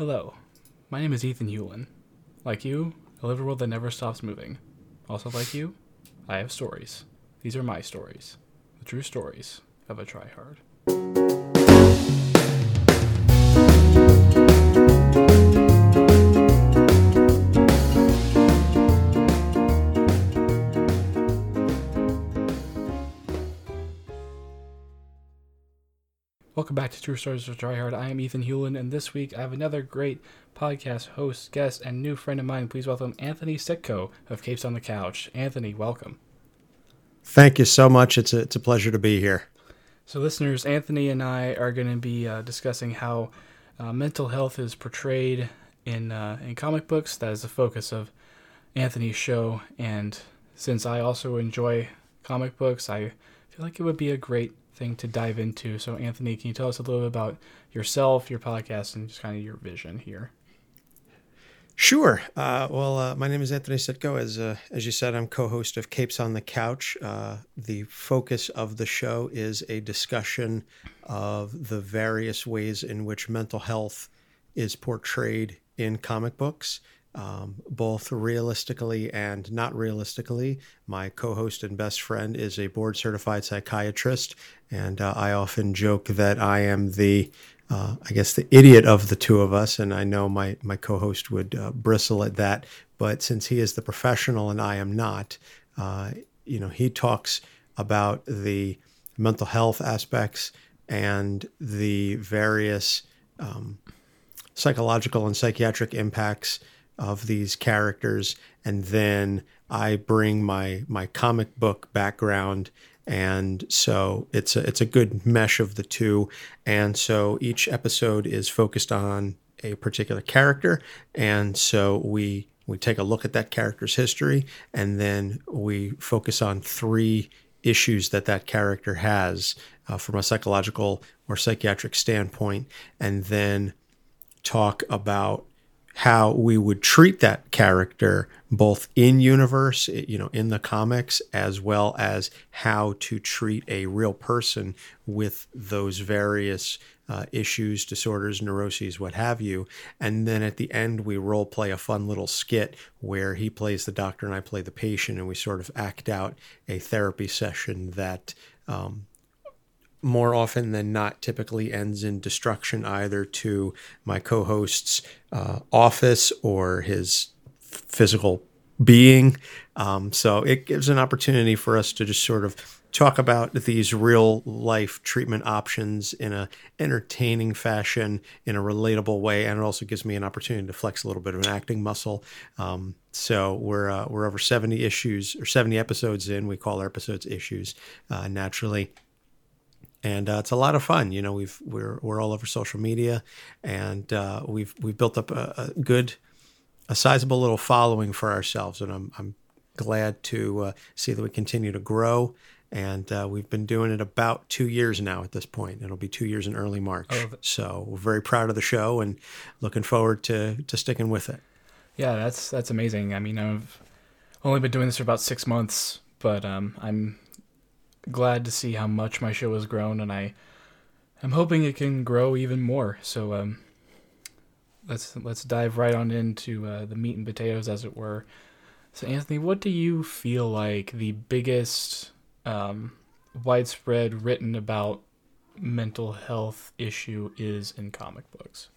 Hello, my name is Ethan Hewlin. Like you, I live a world that never stops moving. Also, like you, I have stories. These are my stories, the true stories of a tryhard. Welcome back to True Stories of Tryhard. I am Ethan Hewlin, and this week I have another great podcast host, guest, and new friend of mine. Please welcome Anthony Sitko of Capes on the Couch. Anthony, welcome. Thank you so much. It's a, it's a pleasure to be here. So, listeners, Anthony and I are going to be uh, discussing how uh, mental health is portrayed in uh, in comic books. That is the focus of Anthony's show, and since I also enjoy comic books, I feel like it would be a great thing to dive into. So, Anthony, can you tell us a little bit about yourself, your podcast, and just kind of your vision here? Sure. Uh, well, uh, my name is Anthony Sitko. As uh, as you said, I'm co-host of Capes on the Couch. Uh, the focus of the show is a discussion of the various ways in which mental health is portrayed in comic books um, both realistically and not realistically. My co host and best friend is a board certified psychiatrist, and uh, I often joke that I am the uh, I guess the idiot of the two of us, and I know my my co-host would uh, bristle at that. But since he is the professional and I am not, uh, you know, he talks about the mental health aspects and the various um, psychological and psychiatric impacts of these characters and then I bring my my comic book background. And so it's a, it's a good mesh of the two. And so each episode is focused on a particular character. And so we we take a look at that character's history and then we focus on three issues that that character has uh, from a psychological or psychiatric standpoint and then talk about how we would treat that character both in universe you know in the comics as well as how to treat a real person with those various uh, issues disorders neuroses what have you. And then at the end we role play a fun little skit where he plays the doctor and i play the patient and we sort of act out a therapy session that um, more often than not typically ends in destruction either to my co-host's uh, office or his physical being. Um, so it gives an opportunity for us to just sort of talk about these real life treatment options in a entertaining fashion in a relatable way and it also gives me an opportunity to flex a little bit of an acting muscle. Um, so we're uh, we're over 70 issues or 70 episodes in. We call our episodes issues uh, naturally and uh, it's a lot of fun. You know, we've we're we're all over social media, and uh, we've we've built up a, a, good, a sizable little following for ourselves, and I'm I'm glad to uh, see that we continue to grow. And uh, we've been doing it about two years now at this point. It'll be two years in early March. Oh, so we're very proud of the show and looking forward to to sticking with it. Yeah, that's that's amazing. I mean, I've only been doing this for about six months, but um, I'm glad to see how much my show has grown, and I I'm hoping it can grow even more. So um, let's let's dive right on into uh, the meat and potatoes, as it were. So Anthony, what do you feel like the biggest um, widespread written about mental health issue is in comic books?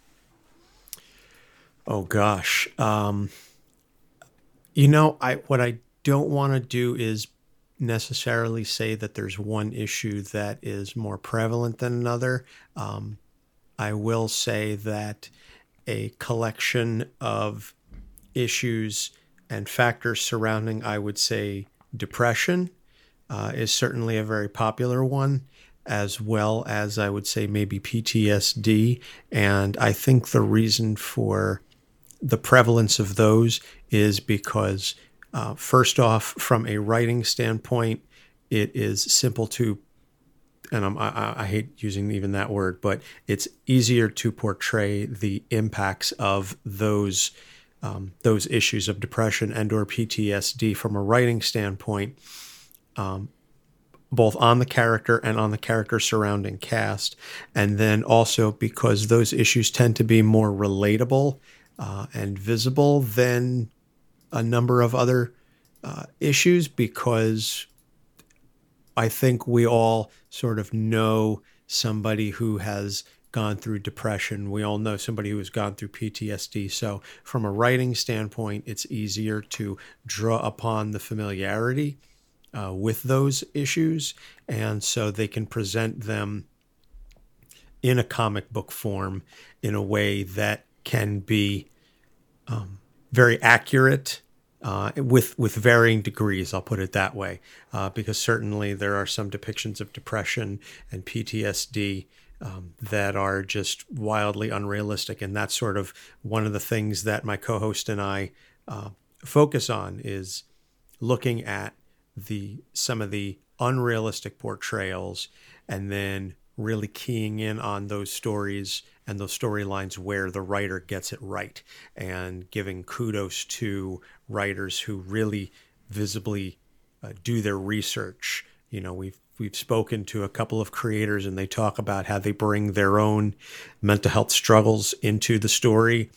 Oh gosh, um, you know, I what I don't want to do is necessarily say that there's one issue that is more prevalent than another. Um, I will say that a collection of issues and factors surrounding, I would say, depression uh, is certainly a very popular one, as well as I would say maybe PTSD. And I think the reason for the prevalence of those is because uh, first off, from a writing standpoint, it is simple to, and I, I hate using even that word, but it's easier to portray the impacts of those um, those issues of depression and or PTSD from a writing standpoint um, both on the character and on the character surrounding cast. And then also because those issues tend to be more relatable uh, and visible than a number of other uh, issues because I think we all sort of know somebody who has gone through depression. We all know somebody who has gone through PTSD. So, from a writing standpoint, it's easier to draw upon the familiarity uh, with those issues. And so they can present them in a comic book form in a way that can be um, very accurate uh, with with varying degrees. I'll put it that way, uh, because certainly there are some depictions of depression and PTSD um, that are just wildly unrealistic, and that's sort of one of the things that my co-host and I uh, focus on is looking at the some of the unrealistic portrayals and then really keying in on those stories and those storylines where the writer gets it right and giving kudos to writers who really visibly uh, do their research. You know we've we've spoken to a couple of creators and they talk about how they bring their own mental health struggles into the story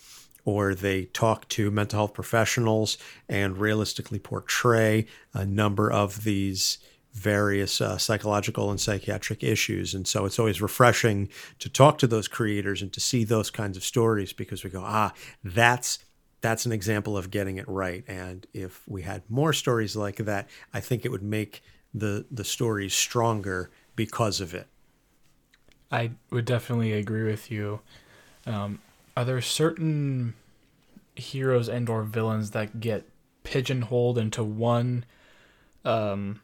or they talk to mental health professionals and realistically portray a number of these various uh, psychological and psychiatric issues. And so it's always refreshing to talk to those creators and to see those kinds of stories because we go, ah, that's that's an example of getting it right. And if we had more stories like that, I think it would make the the stories stronger because of it. I would definitely agree with you. Um, are there certain heroes and or villains that get pigeonholed into one um,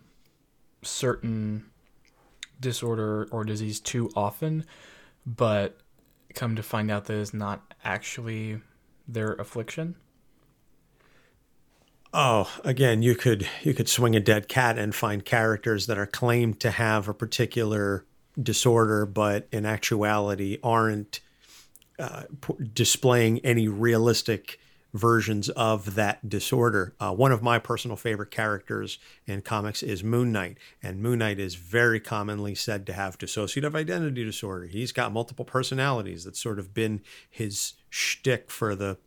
certain disorder or disease too often, but come to find out that it's not actually their affliction? Oh, again, you could you could swing a dead cat and find characters that are claimed to have a particular disorder, but in actuality aren't uh, displaying any realistic versions of that disorder. Uh, one of my personal favorite characters in comics is Moon Knight, and Moon Knight is very commonly said to have dissociative identity disorder. He's got multiple personalities. That's sort of been his shtick for the,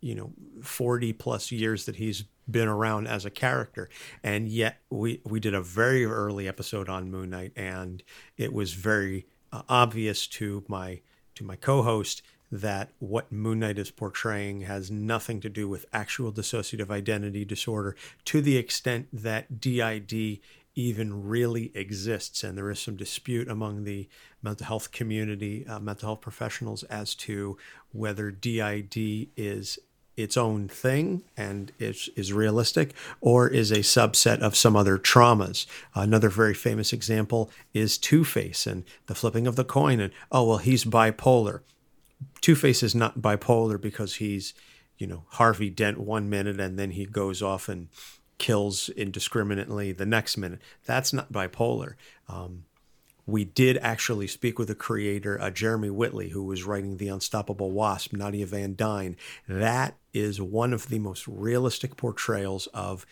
you know, 40 plus years that he's been around as a character. And yet we, we did a very early episode on Moon Knight, and it was very uh, obvious to my to my co-host that what Moon Knight is portraying has nothing to do with actual dissociative identity disorder to the extent that DID even really exists. And there is some dispute among the mental health community, uh, mental health professionals, as to whether DID is its own thing and is, is realistic or is a subset of some other traumas. Another very famous example is Two Face and the flipping of the coin. And, oh, well, he's bipolar. Two Face is not bipolar because he's, you know, Harvey Dent one minute and then he goes off and kills indiscriminately the next minute. That's not bipolar. Um, we did actually speak with the creator, uh, Jeremy Whitley, who was writing The Unstoppable Wasp, Nadia Van Dyne. That is one of the most realistic portrayals of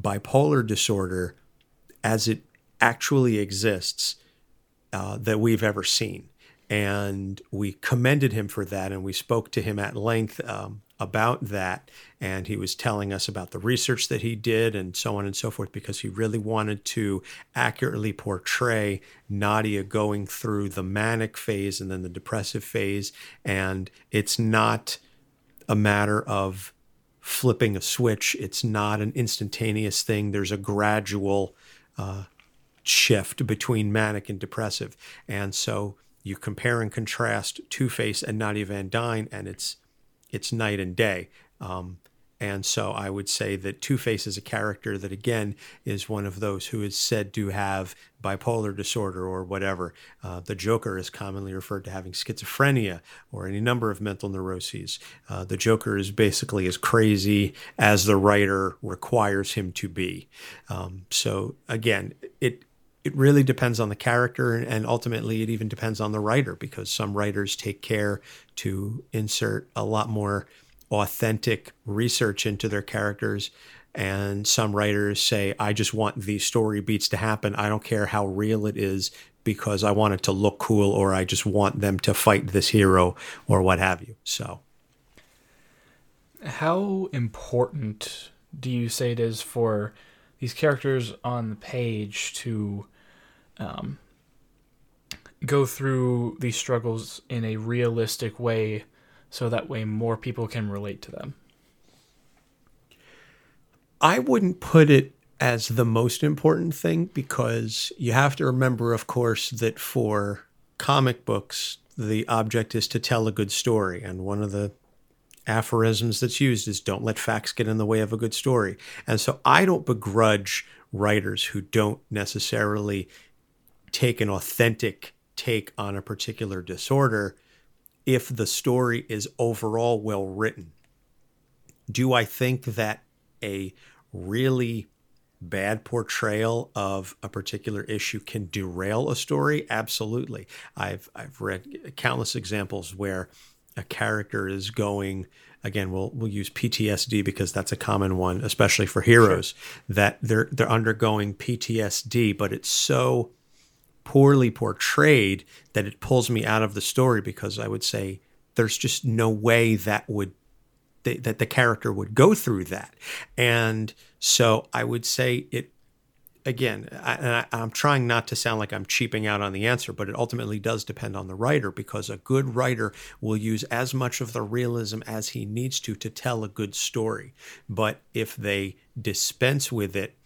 bipolar disorder as it actually exists uh, that we've ever seen and we commended him for that and we spoke to him at length um, about that. And he was telling us about the research that he did and so on and so forth because he really wanted to accurately portray Nadia going through the manic phase and then the depressive phase. And it's not a matter of flipping a switch. It's not an instantaneous thing. There's a gradual uh, shift between manic and depressive. And so you compare and contrast Two Face and Nadia Van Dyne, and it's it's night and day. Um, and so I would say that Two Face is a character that, again, is one of those who is said to have bipolar disorder or whatever. Uh, the Joker is commonly referred to having schizophrenia or any number of mental neuroses. Uh, the Joker is basically as crazy as the writer requires him to be. Um, so, again, it it really depends on the character and ultimately it even depends on the writer because some writers take care to insert a lot more authentic research into their characters And some writers say, I just want these story beats to happen. I don't care how real it is because I want it to look cool or I just want them to fight this hero or what have you. So, how important do you say it is for these characters on the page to um, go through these struggles in a realistic way so that way more people can relate to them? I wouldn't put it as the most important thing because you have to remember, of course, that for comic books, the object is to tell a good story. And one of the aphorisms that's used is don't let facts get in the way of a good story. And so I don't begrudge writers who don't necessarily take an authentic take on a particular disorder if the story is overall well written. Do I think that a really bad portrayal of a particular issue can derail a story? Absolutely. I've I've read countless examples where a character is going again we'll we'll use PTSD because that's a common one especially for heroes sure. that they're they're undergoing PTSD but it's so poorly portrayed that it pulls me out of the story because I would say there's just no way that would that the character would go through that and so I would say it again, I, am trying not to sound like I'm cheaping out on the answer, but it ultimately does depend on the writer because a good writer will use as much of the realism as he needs to to tell a good story. But if they dispense with it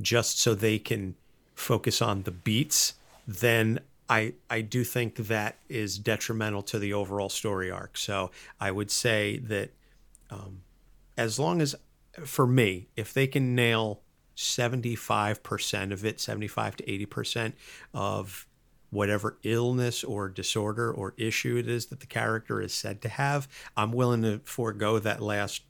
just so they can focus on the beats, then I, I do think that is detrimental to the overall story arc. So I would say that um, as long as, for me, if they can nail 75% of it, 75 to 80% of whatever illness or disorder or issue it is that the character is said to have, I'm willing to forego that last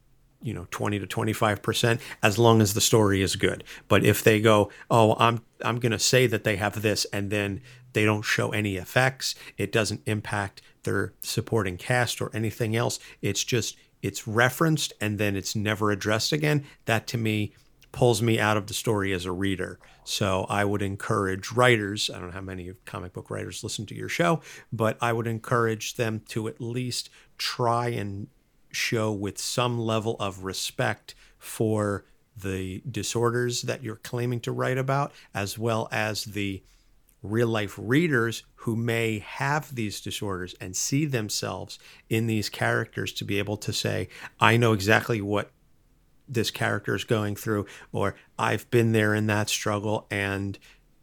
you know 20 to 25% as long as the story is good but if they go oh i'm i'm going to say that they have this and then they don't show any effects it doesn't impact their supporting cast or anything else it's just it's referenced and then it's never addressed again that to me pulls me out of the story as a reader. So I would encourage writers, I don't know how many comic book writers listen to your show, but I would encourage them to at least try and show with some level of respect for the disorders that you're claiming to write about, as well as the real life readers who may have these disorders and see themselves in these characters to be able to say, I know exactly what this character is going through, or I've been there in that struggle, and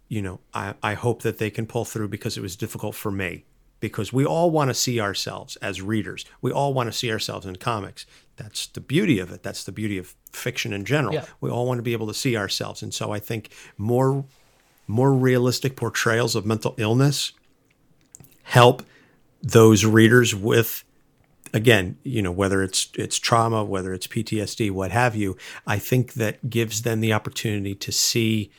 you know, I, I hope that they can pull through because it was difficult for me. Because we all want to see ourselves as readers. We all want to see ourselves in comics. That's the beauty of it. That's the beauty of fiction in general. Yeah. We all want to be able to see ourselves. And so I think more more realistic portrayals of mental illness help those readers with again, you know, whether it's it's trauma, whether it's PTSD, what have you, I think that gives them the opportunity to see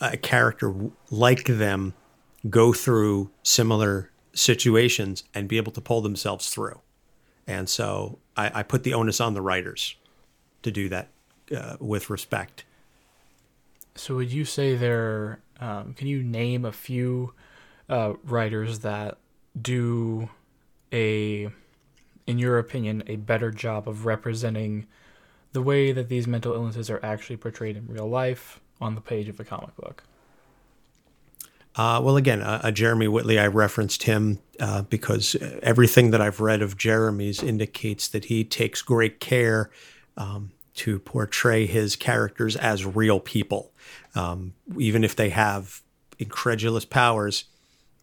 a character like them go through similar situations and be able to pull themselves through. And so I, I put the onus on the writers to do that uh, with respect. So would you say there? Um, can you name a few uh, writers that do a in your opinion, a better job of representing the way that these mental illnesses are actually portrayed in real life on the page of a comic book? Uh, well, again, uh, uh, Jeremy Whitley, I referenced him uh, because everything that I've read of Jeremy's indicates that he takes great care um, to portray his characters as real people. Um, even if they have incredulous powers,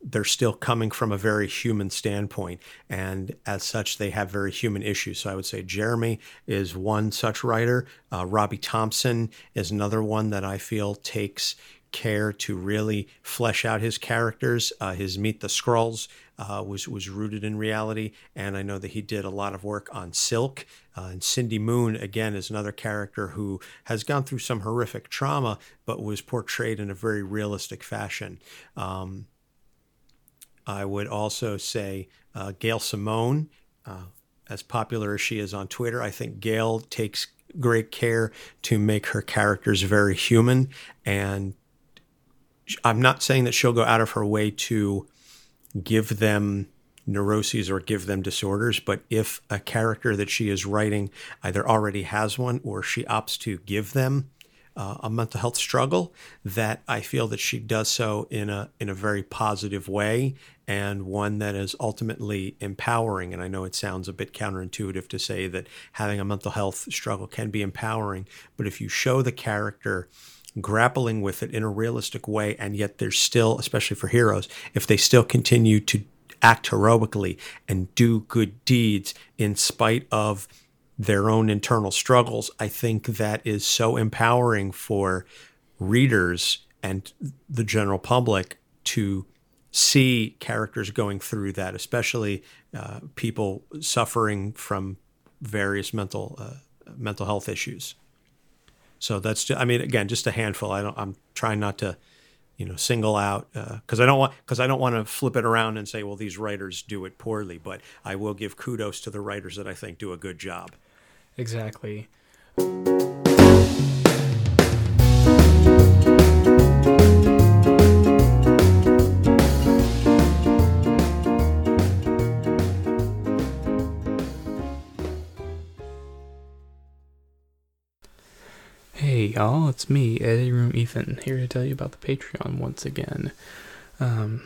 they're still coming from a very human standpoint. And as such, they have very human issues. So I would say Jeremy is one such writer. Uh, Robbie Thompson is another one that I feel takes care to really flesh out his characters. Uh, his Meet the Skrulls uh, was was rooted in reality, and I know that he did a lot of work on Silk. Uh, and Cindy Moon again is another character who has gone through some horrific trauma, but was portrayed in a very realistic fashion. Um, I would also say uh, Gail Simone, uh, as popular as she is on Twitter, I think Gail takes great care to make her characters very human. And I'm not saying that she'll go out of her way to give them neuroses or give them disorders, but if a character that she is writing either already has one or she opts to give them uh, a mental health struggle, that I feel that she does so in a in a very positive way and one that is ultimately empowering. And I know it sounds a bit counterintuitive to say that having a mental health struggle can be empowering, but if you show the character grappling with it in a realistic way, and yet there's still, especially for heroes, if they still continue to act heroically and do good deeds in spite of their own internal struggles, I think that is so empowering for readers and the general public to see characters going through that, especially uh, people suffering from various mental uh, mental health issues. So that's just, I mean, again, just a handful. I don't. I'm trying not to, you know, single out because uh, I don't want because I don't want to flip it around and say, well, these writers do it poorly. But I will give kudos to the writers that I think do a good job. Exactly. Y'all, it's me, Eddie Room Ethan, here to tell you about the Patreon once again. Um,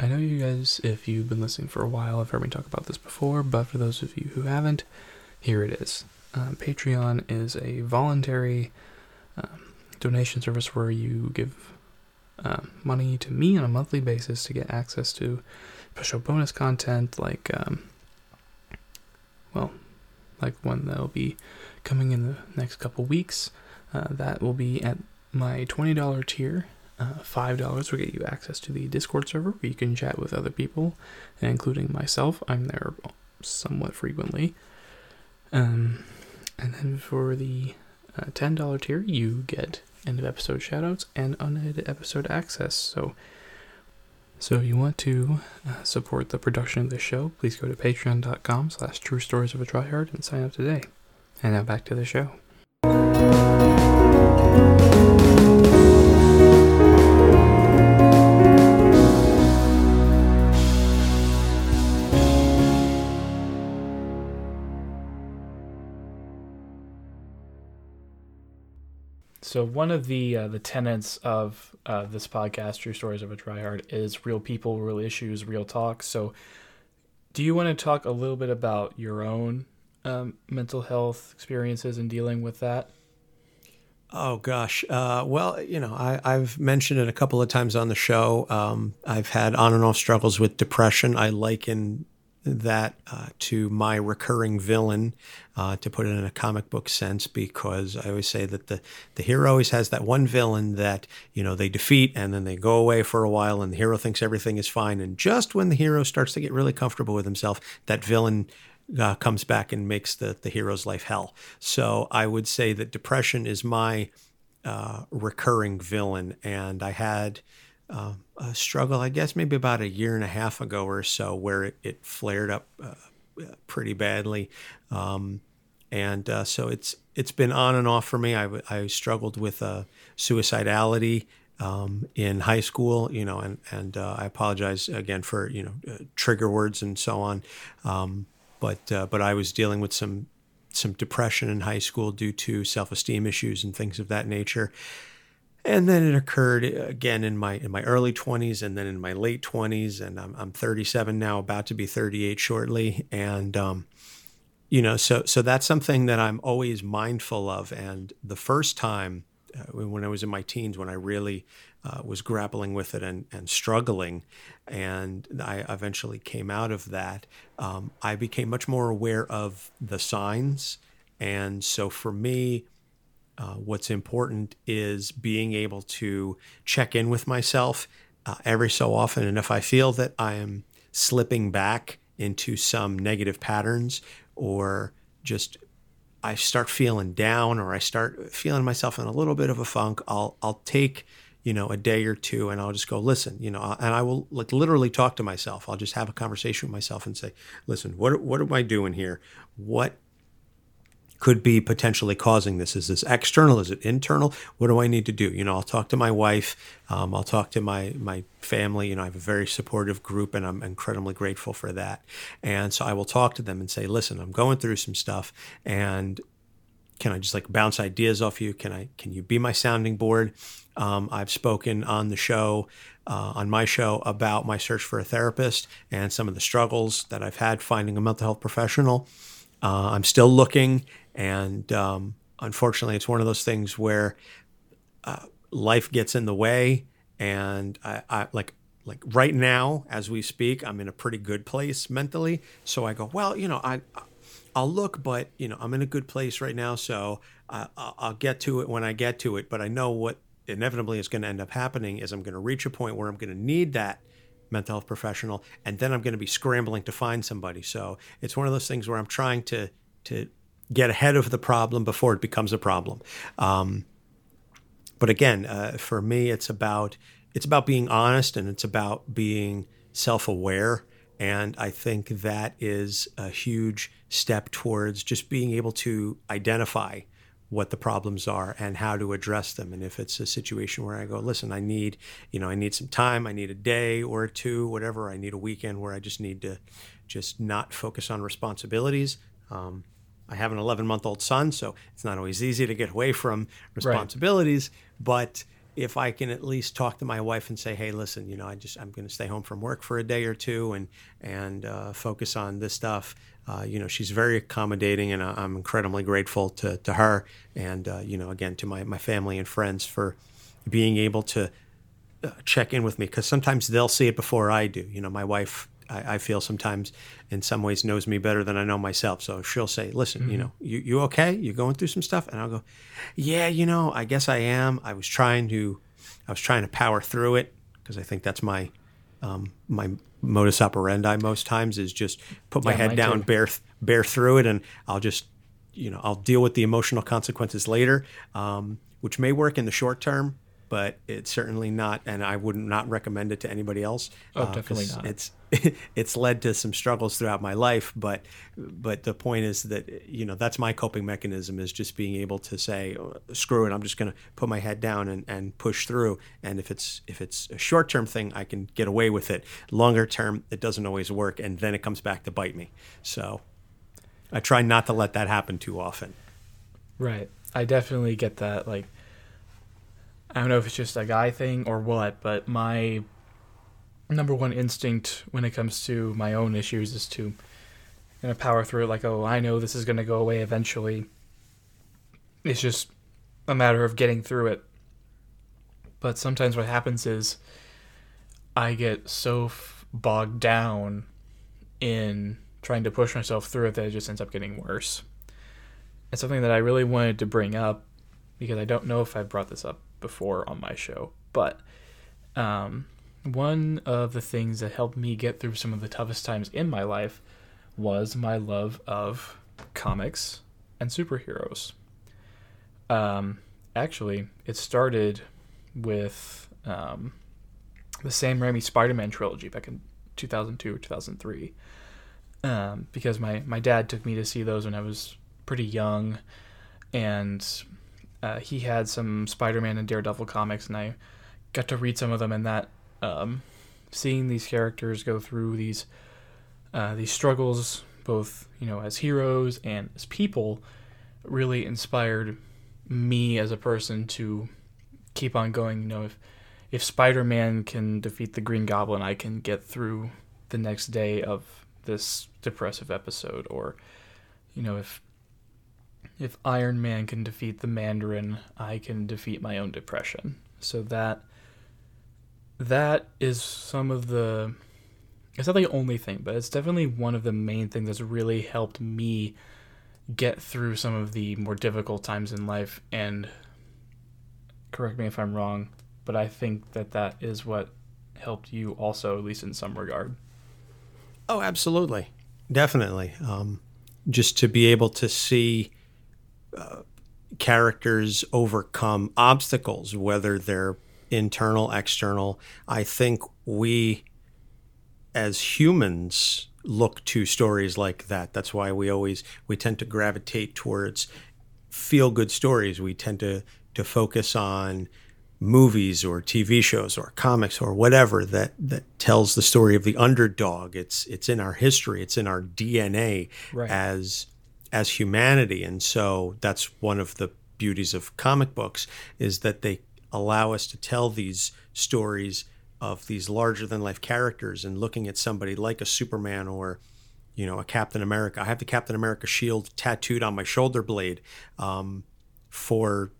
I know you guys, if you've been listening for a while, have heard me talk about this before, but for those of you who haven't, here it is. Uh, Patreon is a voluntary um, donation service where you give uh, money to me on a monthly basis to get access to special bonus content like, um, well, like one that'll be coming in the next couple weeks. Uh, that will be at my $20 tier. Uh, $5 will get you access to the Discord server where you can chat with other people, including myself. I'm there somewhat frequently. Um, and then for the uh, $10 tier, you get end of episode shoutouts and unedited episode access. So, so if you want to uh, support the production of this show, please go to patreon.com slash true stories of a tryhard and sign up today. And now back to the show. One of the uh, the tenets of uh, this podcast, True Stories of a Tryhard, is real people, real issues, real talk. So, do you want to talk a little bit about your own um, mental health experiences and dealing with that? Oh gosh, uh, well, you know, I, have mentioned it a couple of times on the show. Um, I've had on and off struggles with depression. I liken that uh, to my recurring villain, uh, to put it in a comic book sense, because I always say that the, the hero always has that one villain that, you know, they defeat and then they go away for a while and the hero thinks everything is fine. And just when the hero starts to get really comfortable with himself, that villain uh, comes back and makes the, the hero's life hell. So I would say that depression is my uh, recurring villain. And I had struggle, I guess maybe about a year and a half ago or so, where it, it flared up uh, pretty badly. Um, and uh, so it's it's been on and off for me. I, I struggled with uh, suicidality um, in high school, you know, and and uh, I apologize again for you know uh, trigger words and so on. Um, but but I was dealing with some some depression in high school due to self esteem issues and things of that nature and then it occurred again in my in my early 20s and then in my late 20s and i'm, I'm 37 now about to be 38 shortly. And um, you know so so that's something that i'm always mindful of. And the first time uh, when i was in my teens when i really uh, was grappling with it and, and struggling and i eventually came out of that um, i became much more aware of the signs. And so for me uh, what's important is being able to check in with myself uh, every so often. And if I feel that I am slipping back into some negative patterns or just I start feeling down or I start feeling myself in a little bit of a funk, I'll I'll take you know a day or two and I'll just go listen, you know, and I will like literally talk to myself. I'll just have a conversation with myself and say, listen, what what am I doing here? What could be potentially causing this? Is this external? Is it internal? What do I need to do? You know, I'll talk to my wife. Um, I'll talk to my my family. You know, I have a very supportive group, and I'm incredibly grateful for that. And so I will talk to them and say, "Listen, I'm going through some stuff, and can I just like bounce ideas off you? Can I? Can you be my sounding board?" Um, I've spoken on the show, uh, on my show, about my search for a therapist and some of the struggles that I've had finding a mental health professional. Uh, I'm still looking, and um, unfortunately, it's one of those things where uh, life gets in the way, and I, I like like right now as we speak, I'm in a pretty good place mentally. So I go, well, you know, I I'll look, but you know, I'm in a good place right now, so I, I'll get to it when I get to it. But I know what inevitably is going to end up happening is I'm going to reach a point where I'm going to need that mental health professional, and then I'm going to be scrambling to find somebody. So it's one of those things where I'm trying to to get ahead of the problem before it becomes a problem. Um, but again, uh, for me, it's about it's about being honest and it's about being self aware. And I think that is a huge step towards just being able to identify what the problems are and how to address them. And if it's a situation where I go, listen, I need, you know, I need some time, I need a day or two, whatever, I need a weekend where I just need to just not focus on responsibilities. Um, I have an 11 month old son, so it's not always easy to get away from responsibilities. Right. But if I can at least talk to my wife and say, "Hey, listen, you know, I just I'm going to stay home from work for a day or two and and uh, focus on this stuff," uh, you know, she's very accommodating, and I'm incredibly grateful to, to her, and uh, you know, again to my my family and friends for being able to uh, check in with me because sometimes they'll see it before I do. You know, my wife. I, I, feel sometimes, in some ways, knows me better than I know myself. So she'll say, "Listen, mm-hmm. you know, you you okay? You're going through some stuff?" And I'll go, "Yeah, you know, I guess I am. I was trying to, I was trying to power through it because I think that's my um, my modus operandi most times is just put my yeah, head down, too. bear bear through it, and I'll just you know I'll deal with the emotional consequences later, um, which may work in the short term, but it's certainly not, and I would not recommend it to anybody else. Oh, uh, definitely not. It's it's led to some struggles throughout my life, but but the point is that you know that's my coping mechanism is just being able to say oh, screw it, I'm just going to put my head down and, and push through. And if it's if it's a short term thing, I can get away with it. Longer term, it doesn't always work, and then it comes back to bite me. So I try not to let that happen too often. Right. I definitely get that. Like, I don't know if it's just a guy thing or what, but my number one instinct when it comes to my own issues is to kind of power through it like, oh, I know this is going to go away eventually. It's just a matter of getting through it. But sometimes what happens is I get so f- bogged down in trying to push myself through it that it just ends up getting worse. It's something that I really wanted to bring up because I don't know if I brought this up before on my show, but um, one of the things that helped me get through some of the toughest times in my life was my love of comics and superheroes. Um, actually, it started with um, the Sam Raimi Spider-Man trilogy back in 2002 or 2003. Um, because my, my dad took me to see those when I was pretty young, and uh, he had some Spider-Man and Daredevil comics, and I got to read some of them, and that um, seeing these characters go through these uh, these struggles, both you know as heroes and as people, really inspired me as a person to keep on going. You know, if if Spider-Man can defeat the Green Goblin, I can get through the next day of this depressive episode, or you know, if if Iron Man can defeat the Mandarin, I can defeat my own depression. So that that is some of the it's not the only thing, but it's definitely one of the main things that's really helped me get through some of the more difficult times in life and correct me if I'm wrong, but I think that that is what helped you also at least in some regard. Oh, absolutely. Definitely. Um, just to be able to see uh, characters overcome obstacles, whether they're internal, external. I think we, as humans, look to stories like that. That's why we always we tend to gravitate towards feel good stories. We tend to to focus on movies or TV shows or comics or whatever that that tells the story of the underdog. It's it's in our history. It's in our DNA Right. as as humanity, and so that's one of the beauties of comic books is that they allow us to tell these stories of these larger than life characters and looking at somebody like a Superman or you know a Captain America. I have the Captain America shield tattooed on my shoulder blade um, for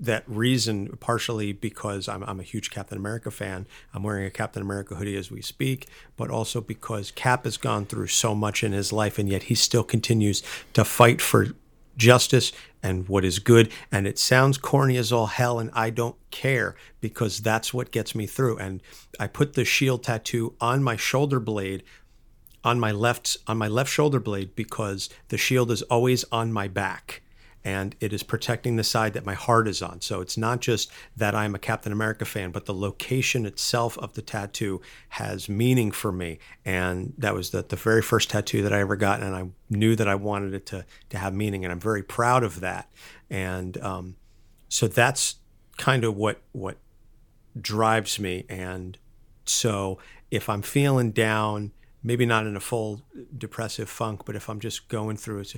that reason, partially because I'm, I'm a huge Captain America fan. I'm wearing a Captain America hoodie as we speak, but also because Cap has gone through so much in his life, and yet he still continues to fight for justice and what is good. And it sounds corny as all hell, and I don't care because that's what gets me through. And I put the shield tattoo on my shoulder blade on my left on my left shoulder blade because the shield is always on my back and it is protecting the side that my heart is on. So it's not just that I'm a Captain America fan, but the location itself of the tattoo has meaning for me. And that was the, the very first tattoo that I ever got, and I knew that I wanted it to to have meaning, and I'm very proud of that. And um, so that's kind of what what drives me. And so if I'm feeling down, maybe not in a full depressive funk, but if I'm just going through it,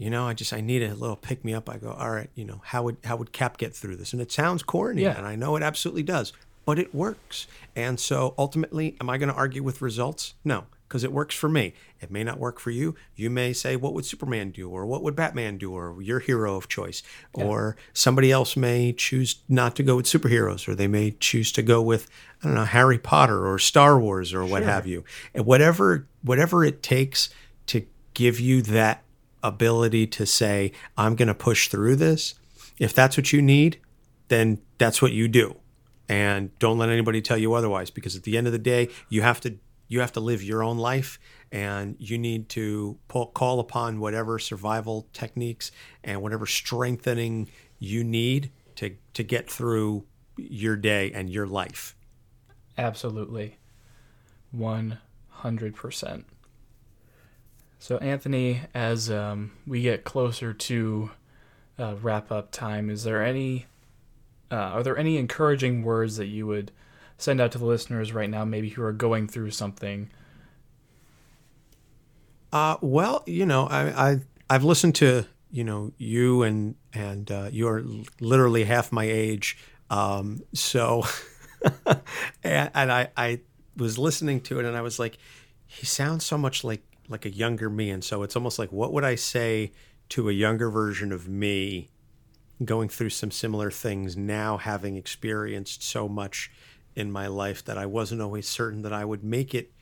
you know, I just I need a little pick me up. I go, all right, you know, how would how would Cap get through this? And it sounds corny, Yeah. and I know it absolutely does, but it works. And so ultimately, am I going to argue with results? No, because it works for me. It may not work for you. You may say, what would Superman do, or what would Batman do, or your hero of choice, or somebody else may choose not to go with superheroes, or they may choose to go with I don't know Harry Potter or Star Wars or what have you. And whatever whatever it takes to give you that ability to say, I'm going to push through this. If that's what you need, then that's what you do. And don't let anybody tell you otherwise because at the end of the day, you have to you have to live your own life and you need to pull, call upon whatever survival techniques and whatever strengthening you need to to get through your day and your life. Absolutely. 100%. So, Anthony, as um, we get closer to uh, wrap up time, is there any, uh, are there any encouraging words that you would send out to the listeners right now, maybe who are going through something? Uh, well, you know, I, I I've listened to you know you and and uh, you are literally half my age, um, so and, and I I was listening to it and I was like, he sounds so much like like a younger me, and so it's almost like what would I say to a younger version of me going through some similar things now having experienced so much in my life that I wasn't always certain that I would make it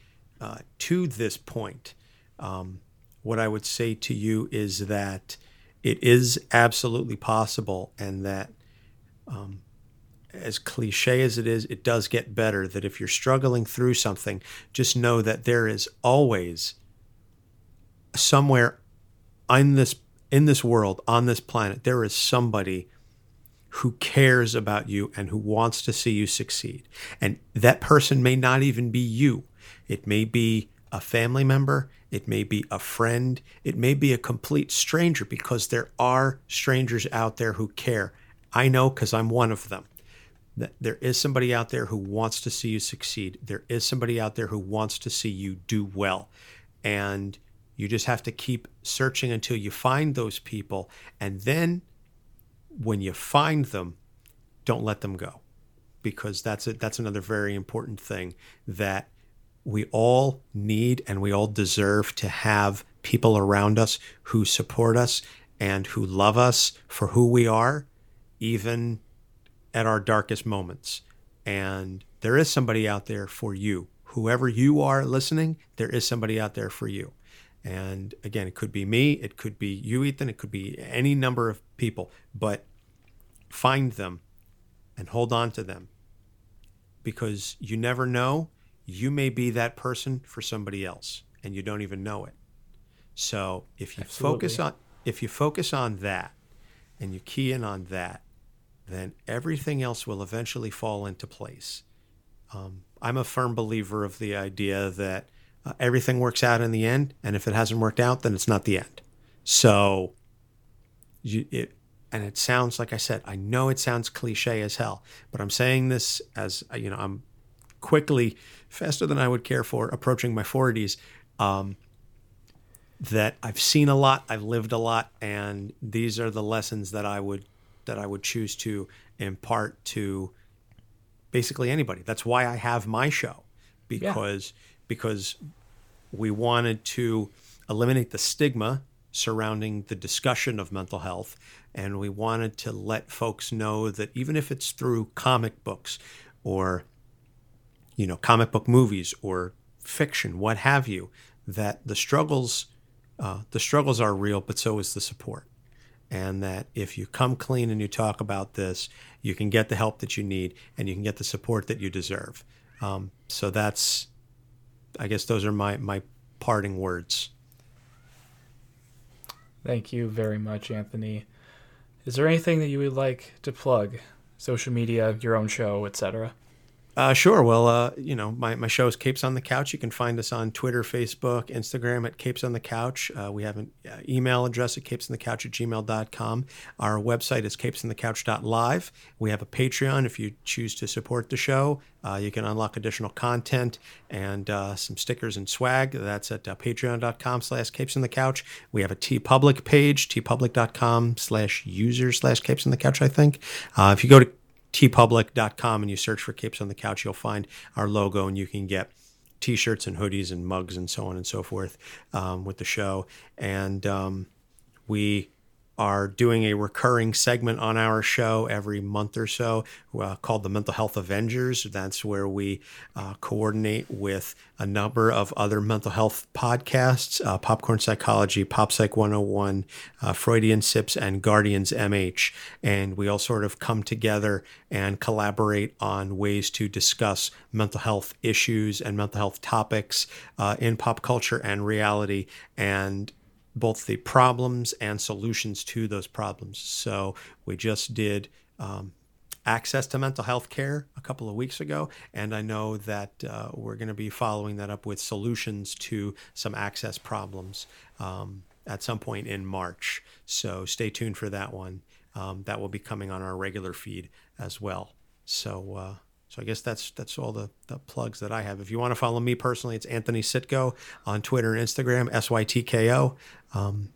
uh, to this point um, what I would say to you is that it is absolutely possible, and that um, as cliche as it is, it does get better. That if you're struggling through something, just know that there is always somewhere in this in this world on this planet there is somebody who cares about you and who wants to see you succeed. And that person may not even be you. It may be a family member, it may be a friend, it may be a complete stranger because there are strangers out there who care. I know because I'm one of them. There is somebody out there who wants to see you succeed. There is somebody out there who wants to see you do well. And you just have to keep searching until you find those people. And then when you find them, don't let them go, because that's that's another very important thing that we all need and we all deserve to have people around us who support us and who love us for who we are, even at our darkest moments. And there is somebody out there for you. Whoever you are listening, there is somebody out there for you. And again, it could be me, it could be you, Ethan, it could be any number of people, but find them and hold on to them because you never know. You may be that person for somebody else and you don't even know it. So if you focus on if you focus on that and you key in on that, then everything else will eventually fall into place. Um, I'm a firm believer of the idea that uh, everything works out in the end. And if it hasn't worked out, then it's not the end. So, you, it, and it sounds like I said, I know it sounds cliche as hell, but I'm saying this as you know, I'm quickly, faster than I would care for, approaching my 40s. Um, that I've seen a lot, I've lived a lot, and these are the lessons that I would that I would choose to impart to basically anybody. That's why I have my show because yeah. because we wanted to eliminate the stigma surrounding the discussion of mental health and we wanted to let folks know that even if it's through comic books or you know comic book movies or fiction what have you that the struggles uh, the struggles are real but so is the support and that if you come clean and you talk about this, you can get the help that you need and you can get the support that you deserve. Um, so that's, I guess, those are my my parting words. Thank you very much, Anthony. Is there anything that you would like to plug? Social media, your own show, etc. Uh, sure. Well, uh, you know, my, my show is Capes on the Couch. You can find us on Twitter, Facebook, Instagram at Capes on the Couch. Uh, we have an uh, email address at capesonthecouch at gmail.com. Our website is capesonthecouch.live. We have a Patreon. If you choose to support the show, uh, you can unlock additional content and uh, some stickers and swag. That's at patreon.com slash capes on the couch. We have a TeePublic page, teepublic.com slash user slash capes on the couch, I think. if you go to teepublic.com and you search for Capes on the Couch, you'll find our logo and you can get t-shirts and hoodies and mugs and so on and so forth um, with the show. And um, we are doing a recurring segment on our show every month or so uh, called the Mental Health Avengers. That's where we uh, coordinate with a number of other mental health podcasts uh, Popcorn Psychology, Pop Psych 101, uh, Freudian Sips, and Guardians MH. And we all sort of come together and collaborate on ways to discuss mental health issues and mental health topics uh, in pop culture and reality. And both the problems and solutions to those problems. So we just did um, access to mental health care a couple of weeks ago, and I know that uh, we're going to be following that up with solutions to some access problems um, at some point in March. So stay tuned for that one. Um, that will be coming on our regular feed as well. So uh, I guess that's that's all the, the plugs that I have. If you want to follow me personally, it's Anthony Sytko on Twitter and Instagram, S Y T K O. Um,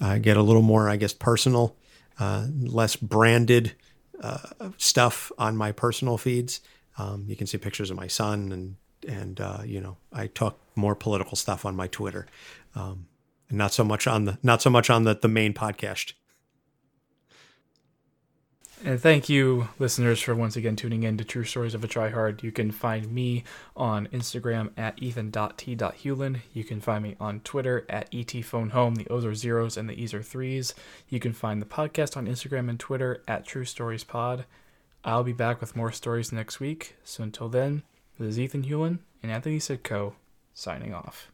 I get a little more, I guess, personal, uh, less branded uh, stuff on my personal feeds. Um, you can see pictures of my son, and and uh, you know I talk more political stuff on my Twitter, um, and not so much on the not so much on the the main podcast. And thank you, listeners, for once again tuning in to True Stories of a Tryhard. You can find me on Instagram at ethan.t.hewlin. You can find me on Twitter at etphoneHome. The O's are zeros and the E's are threes. You can find the podcast on Instagram and Twitter at True Stories Pod. I'll be back with more stories next week. So until then, this is Ethan Hewlin and Anthony Sytko signing off.